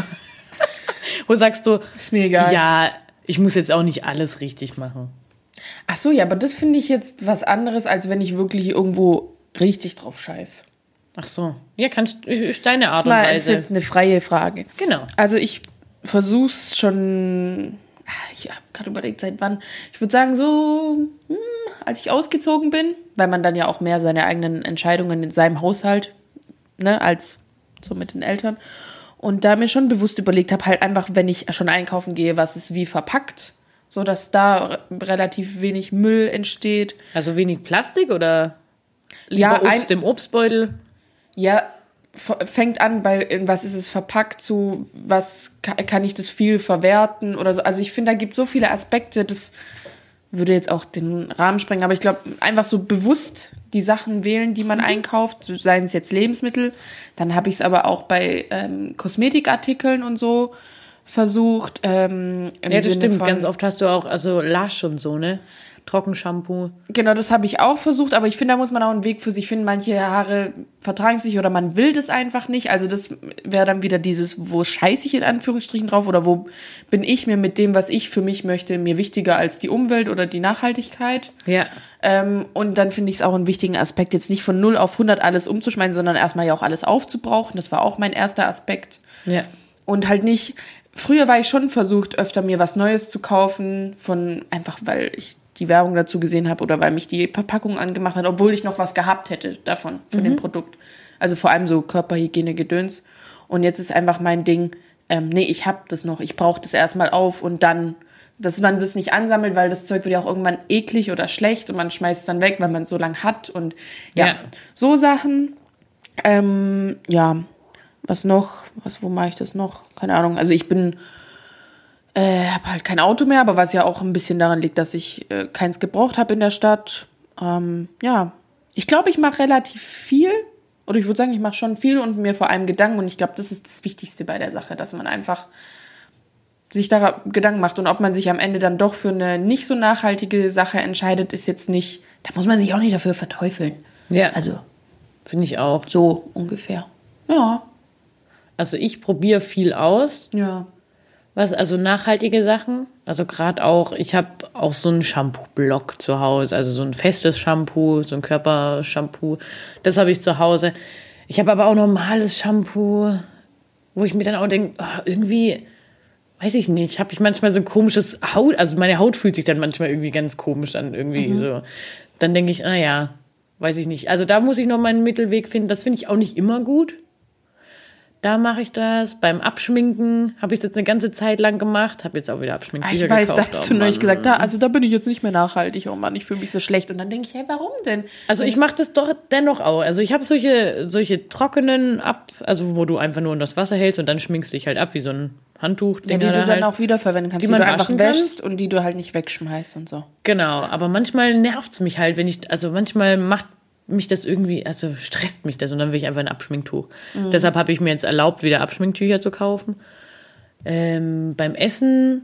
wo sagst du, Ist mir egal. ja, ich muss jetzt auch nicht alles richtig machen. Ach so, ja, aber das finde ich jetzt was anderes, als wenn ich wirklich irgendwo richtig drauf scheiß. Ach so, ja, kannst ist deine Das Art und mal ist Weise. jetzt eine freie Frage. Genau. Also ich versuch's schon. Ah, Ich habe gerade überlegt, seit wann. Ich würde sagen, so, hm, als ich ausgezogen bin, weil man dann ja auch mehr seine eigenen Entscheidungen in seinem Haushalt, ne, als so mit den Eltern. Und da mir schon bewusst überlegt habe, halt einfach, wenn ich schon einkaufen gehe, was ist wie verpackt, so dass da re- relativ wenig Müll entsteht. Also wenig Plastik oder lieber Ja, ein- Obst im Obstbeutel? Ja, fängt an bei in was ist es verpackt zu was ka- kann ich das viel verwerten oder so. Also ich finde, da gibt so viele Aspekte, das würde jetzt auch den Rahmen sprengen, aber ich glaube, einfach so bewusst die Sachen wählen, die man Mhm. einkauft, seien es jetzt Lebensmittel, dann habe ich es aber auch bei ähm, Kosmetikartikeln und so versucht. Ähm, Ja, das Sinne stimmt. Ganz oft hast du auch, also Lasch und so, ne? Trockenshampoo. Genau, das habe ich auch versucht, aber ich finde, da muss man auch einen Weg für sich finden. Manche Haare vertragen sich oder man will das einfach nicht. Also das wäre dann wieder dieses, wo scheiße ich in Anführungsstrichen drauf oder wo bin ich mir mit dem, was ich für mich möchte, mir wichtiger als die Umwelt oder die Nachhaltigkeit. Ja. Ähm, und dann finde ich es auch einen wichtigen Aspekt, jetzt nicht von 0 auf 100 alles umzuschmeißen, sondern erstmal ja auch alles aufzubrauchen. Das war auch mein erster Aspekt Ja. und halt nicht. Früher war ich schon versucht, öfter mir was Neues zu kaufen, von einfach weil ich die Werbung dazu gesehen habe oder weil mich die Verpackung angemacht hat, obwohl ich noch was gehabt hätte davon, von dem Produkt. Also vor allem so Körperhygiene-Gedöns. Und jetzt ist einfach mein Ding, ähm, nee, ich hab das noch, ich brauche das erstmal auf und dann, dass man das nicht ansammelt, weil das Zeug wird ja auch irgendwann eklig oder schlecht und man schmeißt es dann weg, weil man es so lang hat und ja, Ja. so Sachen. Ähm, ja, was noch? Was, wo mache ich das noch? Keine Ahnung. Also ich bin, äh, habe halt kein Auto mehr, aber was ja auch ein bisschen daran liegt, dass ich äh, keins gebraucht habe in der Stadt. Ähm, ja, ich glaube, ich mache relativ viel. Oder ich würde sagen, ich mache schon viel und mir vor allem Gedanken. Und ich glaube, das ist das Wichtigste bei der Sache, dass man einfach sich da Gedanken macht. Und ob man sich am Ende dann doch für eine nicht so nachhaltige Sache entscheidet, ist jetzt nicht, da muss man sich auch nicht dafür verteufeln. Ja, Also finde ich auch. so ungefähr. Ja, Also ich probiere viel aus. ja. Was, also nachhaltige Sachen. Also gerade auch, ich habe auch so einen Shampoo-Block zu Hause. Also so ein festes Shampoo, so ein Körpershampoo. Das habe ich zu Hause. Ich habe aber auch normales Shampoo, wo ich mir dann auch denke, oh, irgendwie, weiß ich nicht, habe ich manchmal so ein komisches Haut, also meine Haut fühlt sich dann manchmal irgendwie ganz komisch an, irgendwie so. Dann denke ich, naja, weiß ich nicht. Also da muss ich noch meinen Mittelweg finden. Das finde ich auch nicht immer gut. Da mache ich das. Beim Abschminken habe ich es jetzt eine ganze Zeit lang gemacht. Habe jetzt auch wieder Ah, Abschminktücher Ich weiß, da gekauft. hast Oh du neulich gesagt, da, also da bin ich jetzt nicht mehr nachhaltig. Oh Mann, ich fühle mich so schlecht. Und dann denke ich, hey, warum denn? Also ich mache das doch dennoch auch. Also ich habe solche, solche trockenen ab, also wo du einfach nur in das Wasser hältst und dann schminkst dich halt ab wie so ein Handtuch. Ja, die du dann auch wiederverwenden kannst, Die die, man du einfach waschen kann? wäschst und die du halt nicht wegschmeißt und so. Genau, aber manchmal nervt's mich halt, wenn ich, also manchmal macht mich das irgendwie, also stresst mich das und dann will ich einfach ein Abschminktuch. Mhm. Deshalb habe ich mir jetzt erlaubt, wieder Abschminktücher zu kaufen. Ähm, beim Essen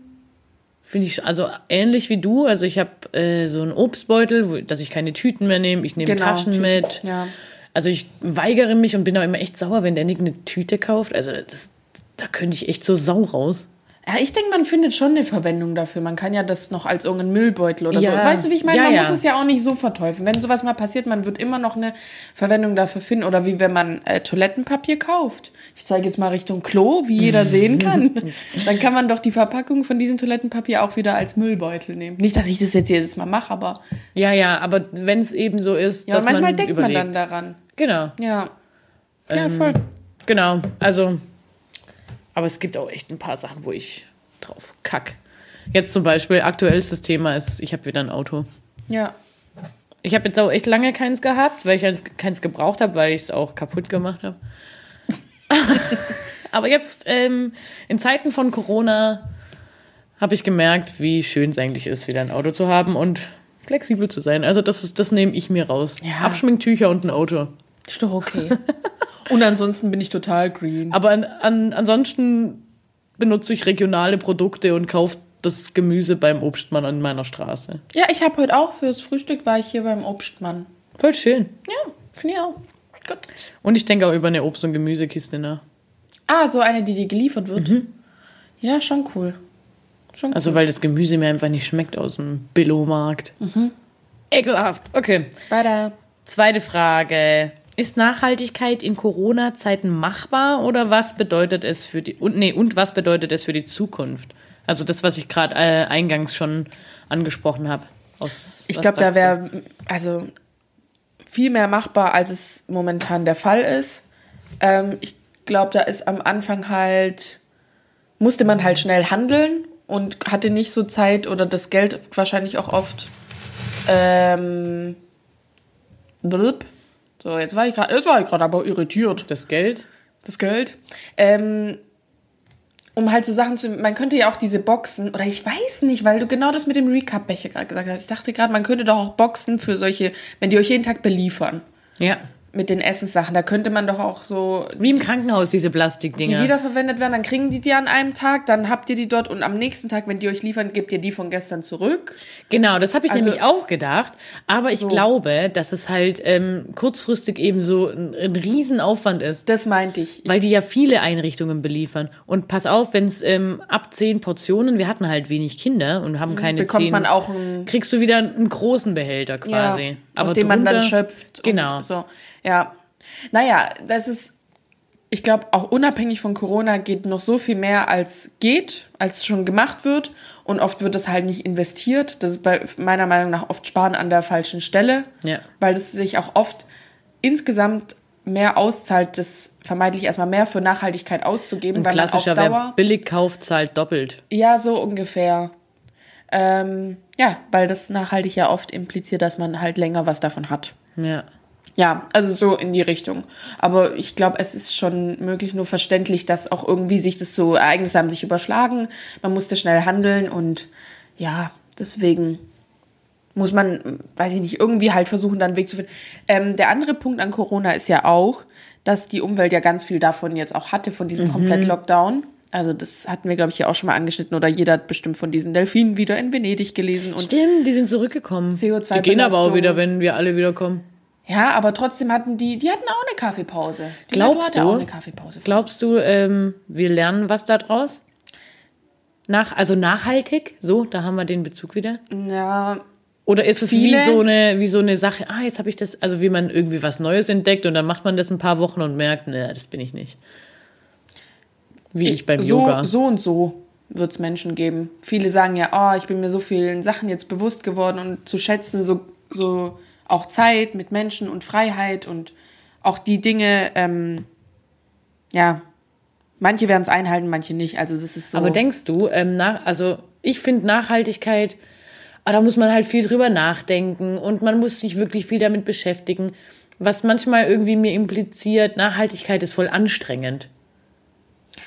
finde ich also ähnlich wie du. Also ich habe äh, so einen Obstbeutel, wo, dass ich keine Tüten mehr nehme. Ich nehme Taschen Tüten. mit. Ja. Also ich weigere mich und bin auch immer echt sauer, wenn der Nick eine Tüte kauft. Also das, da könnte ich echt so sau raus. Ja, ich denke, man findet schon eine Verwendung dafür. Man kann ja das noch als irgendeinen Müllbeutel oder so. Ja. Weißt du, wie ich meine? Ja, man ja. muss es ja auch nicht so verteufeln. Wenn sowas mal passiert, man wird immer noch eine Verwendung dafür finden. Oder wie wenn man äh, Toilettenpapier kauft. Ich zeige jetzt mal Richtung Klo, wie jeder sehen kann. Dann kann man doch die Verpackung von diesem Toilettenpapier auch wieder als Müllbeutel nehmen. Nicht, dass ich das jetzt jedes Mal mache, aber Ja, ja, aber wenn es eben so ist, ja, dass manchmal man denkt überlegt. man dann daran. Genau. Ja. Ja, Ähm, voll. Genau, also, aber es gibt auch echt ein paar Sachen, wo ich drauf kack. Jetzt zum Beispiel, aktuellstes Thema ist, ich habe wieder ein Auto. Ja. Ich habe jetzt auch echt lange keins gehabt, weil ich eins- keins gebraucht habe, weil ich es auch kaputt gemacht habe. aber jetzt, ähm, in Zeiten von Corona, habe ich gemerkt, wie schön es eigentlich ist, wieder ein Auto zu haben und flexibel zu sein. Also das, ist, das nehme ich mir raus. Ja. Abschminktücher und ein Auto. Ist doch okay. Und ansonsten bin ich total green. Aber an, an, ansonsten benutze ich regionale Produkte und kaufe das Gemüse beim Obstmann an meiner Straße. Ja, ich habe heute auch fürs Frühstück war ich hier beim Obstmann. Voll schön. Ja, finde ich auch. Gut. Und ich denke auch über eine Obst- und Gemüsekiste nach. Ah, so eine, die dir geliefert wird. Ja, schon cool. Schon Also weil das Gemüse mir einfach nicht schmeckt aus dem Billo-Markt. Ekelhaft. Okay. Weiter. Zweite Frage. Ist Nachhaltigkeit in Corona-Zeiten machbar oder was bedeutet es für die und nee, und was bedeutet es für die Zukunft? Also das, was ich gerade äh, eingangs schon angesprochen habe. Ich glaube, da wäre also viel mehr machbar, als es momentan der Fall ist. Ähm, ich glaube, da ist am Anfang halt, musste man halt schnell handeln und hatte nicht so Zeit oder das Geld wahrscheinlich auch oft. Ähm, blub. So, jetzt war ich gerade, jetzt war ich gerade aber irritiert. das Geld. das Geld. Ähm, um halt so Sachen zu. Man könnte ja auch diese Boxen, oder ich weiß nicht, weil du genau das mit dem Recap-Becher gerade gesagt hast. Ich dachte gerade, man könnte doch auch Boxen für solche, wenn die euch jeden Tag beliefern Ja. Mit den Essenssachen, da könnte man doch auch so. Wie im Krankenhaus, diese Die Plastikdinger. wiederverwendet werden, dann kriegen die die an einem Tag, dann habt ihr die dort und am nächsten Tag, wenn die euch liefern, gebt ihr die von gestern zurück. Genau, das habe ich Also- nämlich auch gedacht. Aber ich So. glaube, dass es halt ähm, kurzfristig eben so ein, ein Riesenaufwand ist. Das meinte ich. Weil die ja viele Einrichtungen beliefern. Und pass auf, wenn es ähm, ab zehn Portionen, wir hatten halt wenig Kinder und haben keine Mhm. Bekommt zehn, man auch einen kriegst du wieder einen großen Behälter quasi. Ja, aus dem man dann schöpft. Genau. Und so. Ja. Naja, das ist. ich glaube, auch unabhängig von Corona geht noch so viel mehr als geht, als schon gemacht wird. Und oft wird das halt nicht investiert. Das ist bei meiner Meinung nach oft Sparen an der falschen Stelle. Ja. Weil das sich auch oft insgesamt mehr auszahlt, das vermeintlich erstmal mehr für Nachhaltigkeit auszugeben. Ein weil man auf klassischer, Dauer, wer billig kauft, zahlt doppelt. ja, so ungefähr. Ähm, ja, weil das nachhaltig ja oft impliziert, dass man halt länger was davon hat. Ja. Ja, also so in die Richtung. Aber ich glaube, es ist schon möglich, nur verständlich, dass auch irgendwie sich das so Ereignisse haben sich überschlagen. Man musste schnell handeln und ja, deswegen muss man, weiß ich nicht, irgendwie halt versuchen, dann einen Weg zu finden. Ähm, der andere Punkt an Corona ist ja auch, dass die Umwelt ja ganz viel davon jetzt auch hatte, von diesem Komplett-Lockdown. Also das hatten wir, glaube ich, hier auch schon mal angeschnitten oder jeder hat bestimmt von diesen Delfinen wieder in Venedig gelesen. Und Stimmt, die sind zurückgekommen. CO2 Die gehen aber auch wieder, wenn wir alle wiederkommen. ja, aber trotzdem hatten die, die hatten auch eine Kaffeepause. Die Glaubst Natur hatte du? auch eine Kaffeepause. Glaubst du, ähm, wir lernen was daraus? Nach, also nachhaltig, so, da haben wir den Bezug wieder. Ja, Oder ist es Viele- wie so eine, wie so eine Sache, ah, jetzt habe ich das, also wie man irgendwie was Neues entdeckt und dann macht man das ein paar Wochen und merkt, ne, das bin ich nicht. Wie ich beim so, Yoga. so und so wird es Menschen geben. Viele sagen ja, oh, ich bin mir so vielen Sachen jetzt bewusst geworden und zu schätzen, so, so auch Zeit mit Menschen und Freiheit und auch die Dinge, ähm, ja, manche werden es einhalten, manche nicht. Also das ist so. Aber denkst du, ähm, nach, also ich finde Nachhaltigkeit, ah, da muss man halt viel drüber nachdenken und man muss sich wirklich viel damit beschäftigen. Was manchmal irgendwie mir impliziert, Nachhaltigkeit ist voll anstrengend.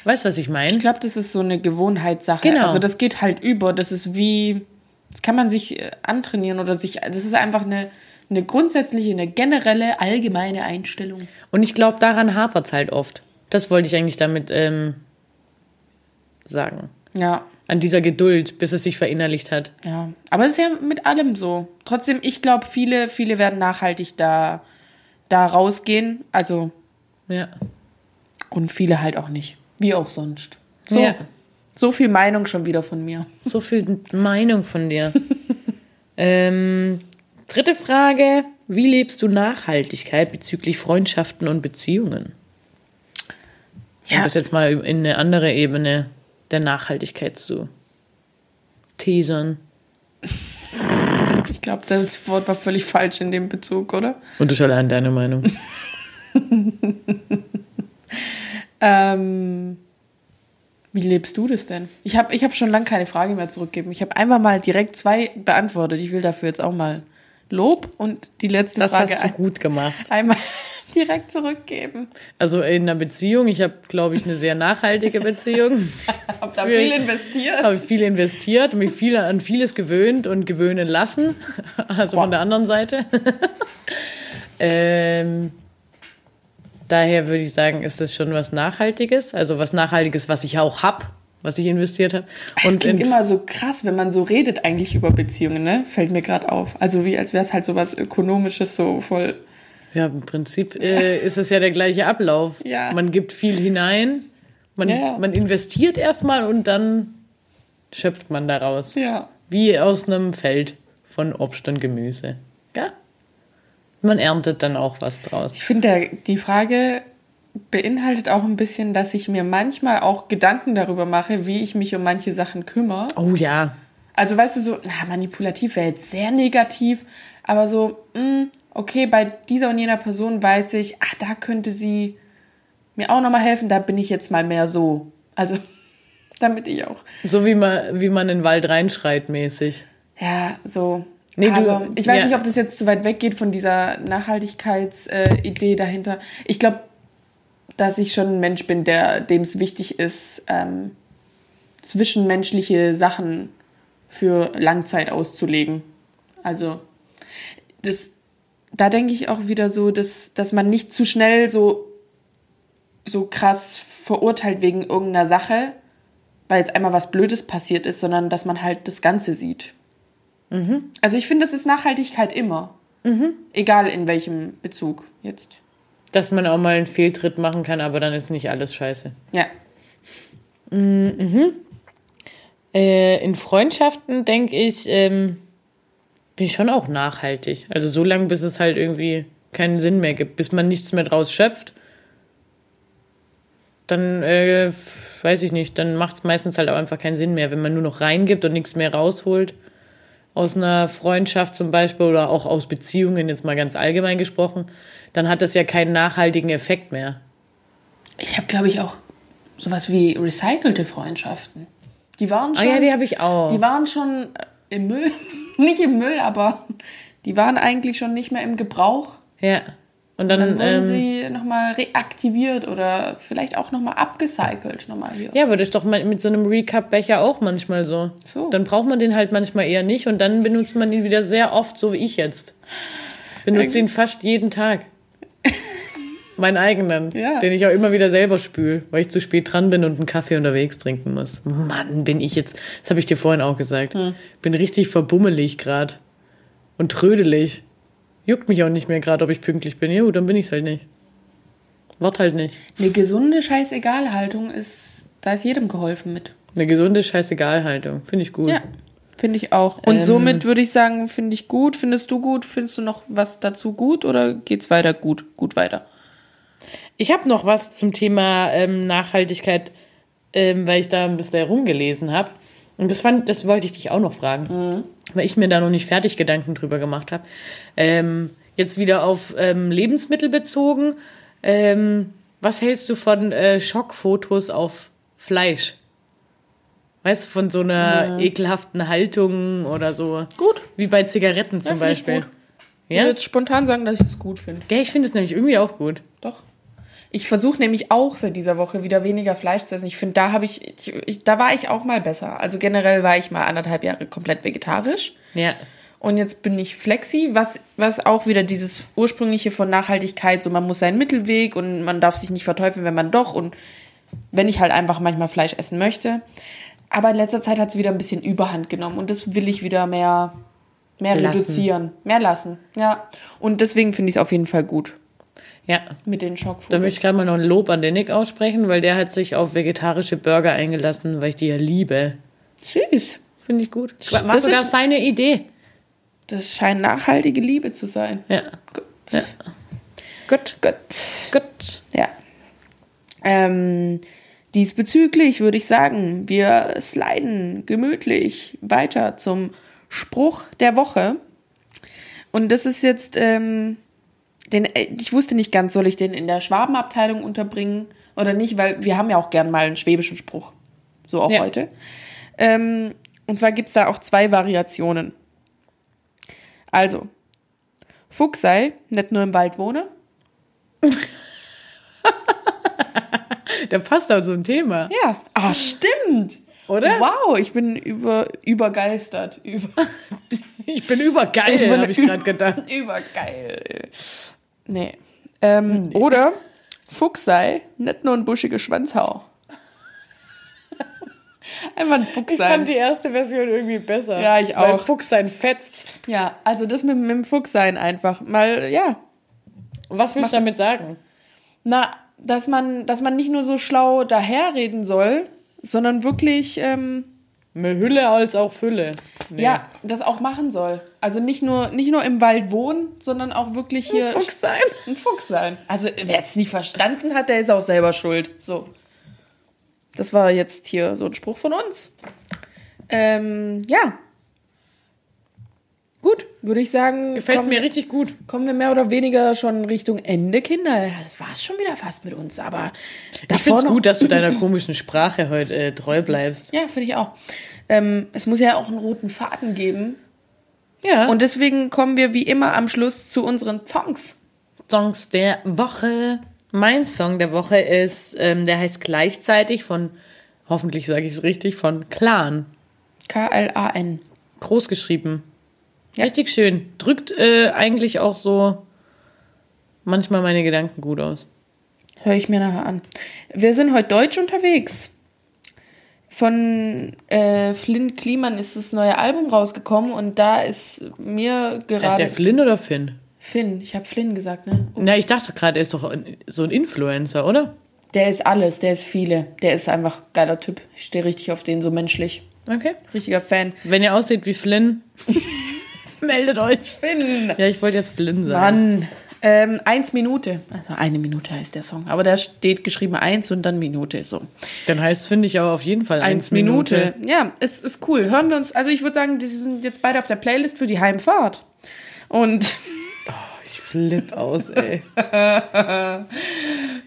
Weißt du, was ich meine? ich glaube, das ist so eine Gewohnheitssache. Genau. Also das geht halt über. Das ist wie, das kann man sich äh, antrainieren oder sich, das ist einfach eine, eine grundsätzliche, eine generelle, allgemeine Einstellung. Und ich glaube, daran hapert es halt oft. Das wollte ich eigentlich damit ähm, sagen. Ja. An dieser Geduld, bis es sich verinnerlicht hat. Ja, aber es ist ja mit allem so. Trotzdem, ich glaube, viele, viele werden nachhaltig da, da rausgehen. Also, Ja. und viele halt auch nicht. Wie auch sonst. So, Ja. so viel Meinung schon wieder von mir. So viel Meinung von dir. ähm, dritte Frage. Wie lebst du Nachhaltigkeit bezüglich Freundschaften und Beziehungen? Um Ja. das jetzt mal in eine andere Ebene der Nachhaltigkeit zu teasern. Ich glaube, das Wort war völlig falsch in dem Bezug, oder? Und ich allein deine Meinung. Ähm, wie lebst du das denn? Ich habe ich hab schon lange keine Frage mehr zurückgegeben. Ich habe einfach mal direkt zwei beantwortet. Ich will dafür jetzt auch mal Lob und die letzte Das Frage hast du gut gemacht. einmal direkt zurückgeben. Also in einer Beziehung, ich habe, glaube ich, eine sehr nachhaltige Beziehung. Hab da viel investiert. habe viel investiert, mich viel an vieles gewöhnt und gewöhnen lassen. Also von der anderen Seite. ähm, daher würde ich sagen, ist das schon was Nachhaltiges. Also was Nachhaltiges, was ich auch hab, was ich investiert habe. Es Und klingt in, immer so krass, wenn man so redet eigentlich über Beziehungen, ne? Fällt mir gerade auf. Also wie als wäre es halt so was Ökonomisches, so voll. ja, im Prinzip äh, ist es ja der gleiche Ablauf. Ja. Man gibt viel hinein, man, ja. man investiert erstmal und dann schöpft man daraus. Ja. Wie aus einem Feld von Obst und Gemüse. Ja? Man erntet dann auch was draus. Ich finde, die Frage beinhaltet auch ein bisschen, dass ich mir manchmal auch Gedanken darüber mache, wie ich mich um manche Sachen kümmere. Oh ja. Also weißt du, so, na, manipulativ wäre jetzt sehr negativ, aber so, mh, okay, bei dieser und jener Person weiß ich, ach, da könnte sie mir auch nochmal helfen, da bin ich jetzt mal mehr so. Also, damit ich auch, So wie man, wie man in den Wald reinschreit mäßig. ja, so. Nee, du- ich weiß ja. nicht, ob das jetzt zu weit weggeht von dieser Nachhaltigkeitsidee äh, dahinter. Ich glaube, dass ich schon ein Mensch bin, der dem es wichtig ist, ähm, zwischenmenschliche Sachen für Langzeit auszulegen. Also das, da denke ich auch wieder so, dass, dass man nicht zu schnell so, so krass verurteilt wegen irgendeiner Sache, weil jetzt einmal was Blödes passiert ist, sondern dass man halt das Ganze sieht. Also ich finde, das ist Nachhaltigkeit immer. Egal in welchem Bezug jetzt. Dass man auch mal einen Fehltritt machen kann, aber dann ist nicht alles scheiße. Ja. Äh, in Freundschaften denke ich, ähm, bin ich schon auch nachhaltig. Also so lange, bis es halt irgendwie keinen Sinn mehr gibt, bis man nichts mehr draus schöpft. dann äh, weiß ich nicht, dann macht es meistens halt auch einfach keinen Sinn mehr, wenn man nur noch reingibt und nichts mehr rausholt. Aus einer Freundschaft zum Beispiel oder auch aus Beziehungen, jetzt mal ganz allgemein gesprochen, dann hat das ja keinen nachhaltigen Effekt mehr. Ich habe, glaube ich, auch sowas wie recycelte Freundschaften. Die waren Ah schon. ja, die habe ich auch. Die waren schon äh, im Müll. nicht im Müll, aber die waren eigentlich schon nicht mehr im Gebrauch. ja. Und dann, Dann wurden ähm, sie nochmal reaktiviert oder vielleicht auch nochmal abgecycelt. Nochmal hier. Ja, aber das ist doch mit so einem Recap-Becher auch manchmal so. So. Dann braucht man den halt manchmal eher nicht und dann benutzt man ihn wieder sehr oft, so wie ich jetzt. Benutze ihn fast jeden Tag. Meinen eigenen, Ja. den ich auch immer wieder selber spül, weil ich zu spät dran bin und einen Kaffee unterwegs trinken muss. Mann, bin ich jetzt, das habe ich dir vorhin auch gesagt, bin richtig verbummelig gerade und trödelig. Juckt mich auch nicht mehr gerade, ob ich pünktlich bin. Jo, dann bin ich's halt nicht. Wart halt nicht. Eine gesunde Scheißegalhaltung ist, da ist jedem geholfen mit. Eine gesunde Scheißegalhaltung. Finde ich gut. Ja, finde ich auch. Und Ähm. somit würde ich sagen, finde ich gut. Findest du gut? Findest du noch was dazu gut oder geht's weiter gut? Gut weiter. Ich habe noch was zum Thema ähm, Nachhaltigkeit, ähm, weil ich da ein bisschen herumgelesen habe. Und das, fand, das wollte ich dich auch noch fragen, weil ich mir da noch nicht fertig Gedanken drüber gemacht habe. Ähm, jetzt wieder auf ähm, Lebensmittel bezogen. Ähm, was hältst du von äh, Schockfotos auf Fleisch? Weißt du, von so einer ekelhaften Haltung oder so? Gut. Wie bei Zigaretten zum ich Beispiel. gut. Ich Ja? würde jetzt spontan sagen, dass ich es gut finde. ja, ich finde es nämlich irgendwie auch gut. Doch. Ich versuche nämlich auch seit dieser Woche wieder weniger Fleisch zu essen. Ich finde, da habe ich, ich, ich, da war ich auch mal besser. Also generell war ich mal anderthalb Jahre komplett vegetarisch. Ja. Und jetzt bin ich flexi, was, was auch wieder dieses ursprüngliche von Nachhaltigkeit, so man muss seinen Mittelweg und man darf sich nicht verteufeln, wenn man doch und wenn ich halt einfach manchmal Fleisch essen möchte. Aber in letzter Zeit hat es wieder ein bisschen Überhand genommen und das will ich wieder mehr, mehr Lassen. reduzieren, mehr lassen. Ja. Und deswegen finde ich es auf jeden Fall gut Ja. mit den Da Schockfotos. möchte ich gerade mal noch ein Lob an den Nick aussprechen, weil der hat sich auf vegetarische Burger eingelassen, weil ich die ja liebe. Süß. Finde ich gut. War Das sogar ist- seine Idee. Das scheint nachhaltige Liebe zu sein. Ja. Gut. Ja. Gut. Gut. Gut. Ja. Ähm, diesbezüglich würde ich sagen, wir sliden gemütlich weiter zum Spruch der Woche. Und das ist jetzt, ähm, den, äh, ich wusste nicht ganz, soll ich den in der Schwabenabteilung unterbringen oder nicht, weil wir haben ja auch gern mal einen schwäbischen Spruch. So auch Ja. heute. Ähm, und zwar gibt's da auch zwei Variationen. Also, Fuchs sei, nicht nur im Wald wohne, Der passt auch so ein Thema. Ja. Ah, stimmt. Oder? Wow, ich bin über, übergeistert. Über, Ich bin übergeil, habe ich gerade gedacht. übergeil. Nee. Ähm, Oder Fuchs sei, nicht nur ein buschiger Schwanzhau. Einfach ein Fuchs Ich sein. fand die erste Version irgendwie besser. Ja, ich Weil auch. Fuchs sein fetzt. Ja, also das mit, mit dem Fuchs sein einfach. Mal, ja. Was willst du damit sagen? Na, dass man, dass man nicht nur so schlau daherreden soll, sondern wirklich, ähm, Mehr Hülle als auch Fülle. Nee. ja, das auch machen soll. Also nicht nur, nicht nur im Wald wohnen, sondern auch wirklich hier Fuchs sein. ein Fuchs sein. Also wer es nicht verstanden hat, der ist auch selber schuld. So. Das war jetzt hier so ein Spruch von uns. Ähm, ja. Würde ich sagen. Gefällt kommen, mir richtig gut. Kommen wir mehr oder weniger schon Richtung Ende, Kinder. Ja, das war es schon wieder fast mit uns, aber Ich finde es gut, dass du deiner komischen Sprache heute äh, treu bleibst. Ja, finde ich auch. Ähm, es muss ja auch einen roten Faden geben. Ja. Und Und deswegen kommen wir wie immer am Schluss zu unseren Songs. Songs der Woche. Mein Song der Woche ist, ähm, der heißt gleichzeitig von, hoffentlich sage ich es richtig, von Clan. K-L-A-N. Groß geschrieben. Richtig schön. Drückt äh, eigentlich auch so manchmal meine Gedanken gut aus. Höre ich mir nachher an. Wir sind heute deutsch unterwegs. Von äh, Flynn Kliman ist das neue Album rausgekommen und da ist mir Ist gerade. der Flynn oder Finn? Finn, ich habe Flynn gesagt, ne? Ups. Na, ich dachte gerade, er ist doch so ein Influencer, oder? Der ist alles, der ist viele. Der ist einfach geiler Typ. Ich stehe richtig auf den, so menschlich. Okay. Richtiger Fan. Wenn ihr aussieht wie Flynn, meldet euch. Finn! Ja, ich wollte jetzt Flynn sagen. Mann. Ähm, eins Minute. Also eine Minute heißt der Song. Aber da steht geschrieben eins und dann Minute. So. Dann heißt, finde ich aber auf jeden Fall Eins Minute. Ja, es ist cool. Hören wir uns. Also ich würde sagen, die sind jetzt beide auf der Playlist für die Heimfahrt. Und Ich flipp aus, ey.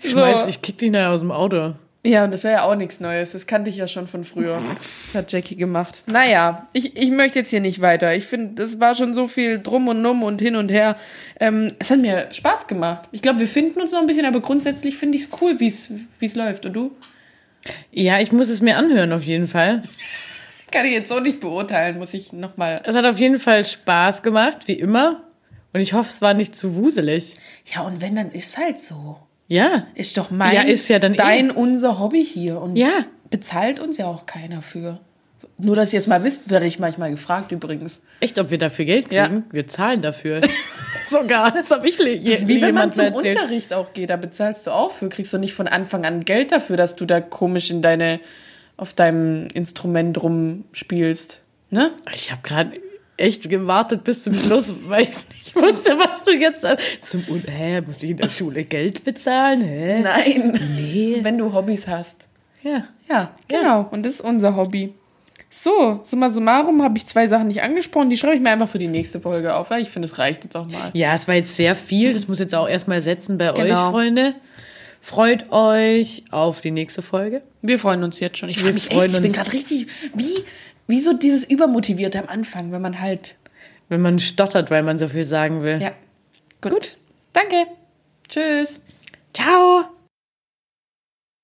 Ich So. weiß, ich kick dich nachher aus dem Auto. Ja, und das wäre ja auch nichts Neues. Das kannte ich ja schon von früher. Das hat Jackie gemacht. Naja, ich, ich möchte jetzt hier nicht weiter. Ich finde, das war schon so viel drum und numm und hin und her. Ähm, es hat mir Spaß gemacht. Ich glaube, wir finden uns noch ein bisschen, aber grundsätzlich finde ich es cool, wie es läuft. Und du? Ja, ich muss es mir anhören, auf jeden Fall. Kann ich jetzt so nicht beurteilen, muss ich nochmal. Es hat auf jeden Fall Spaß gemacht, wie immer. Und ich hoffe, es war nicht zu wuselig. Ja, und wenn, dann ist halt so. Ja. Ist doch mein, Ja, ist ja dann dein, eh. unser Hobby hier. Und Ja. bezahlt uns ja auch keiner für. Nur, dass ihr jetzt mal wisst, werde ich manchmal gefragt übrigens. Echt, ob wir dafür Geld Ja. kriegen? Wir zahlen dafür. Sogar. Das habe ich le- Das ist wie wenn man zum erzählt. Unterricht auch geht, da bezahlst du auch für, kriegst du nicht von Anfang an Geld dafür, dass du da komisch in deine, auf deinem Instrument rumspielst. Ne? Ich habe gerade echt gewartet bis zum Schluss, weil ich nicht wusste, was du jetzt sagst. Zum Un Hä, muss ich in der Schule Geld bezahlen? Hä? Nein. Nee. Wenn du Hobbys hast. Ja. Ja, genau. Und das ist unser Hobby. So, summa summarum habe ich zwei Sachen nicht angesprochen. Die schreibe ich mir einfach für die nächste Folge auf. Ich finde, es reicht jetzt auch mal. Ja, es war jetzt sehr viel. Das muss jetzt auch erstmal setzen bei Genau. euch, Freunde. Freut euch auf die nächste Folge. Wir freuen uns jetzt schon. Ich freue mich freuen echt. Ich bin gerade richtig, wie, wie so dieses Übermotivierte am Anfang, wenn man halt. Wenn man stottert, weil man so viel sagen will. Ja. Gut. Danke. Tschüss. Ciao!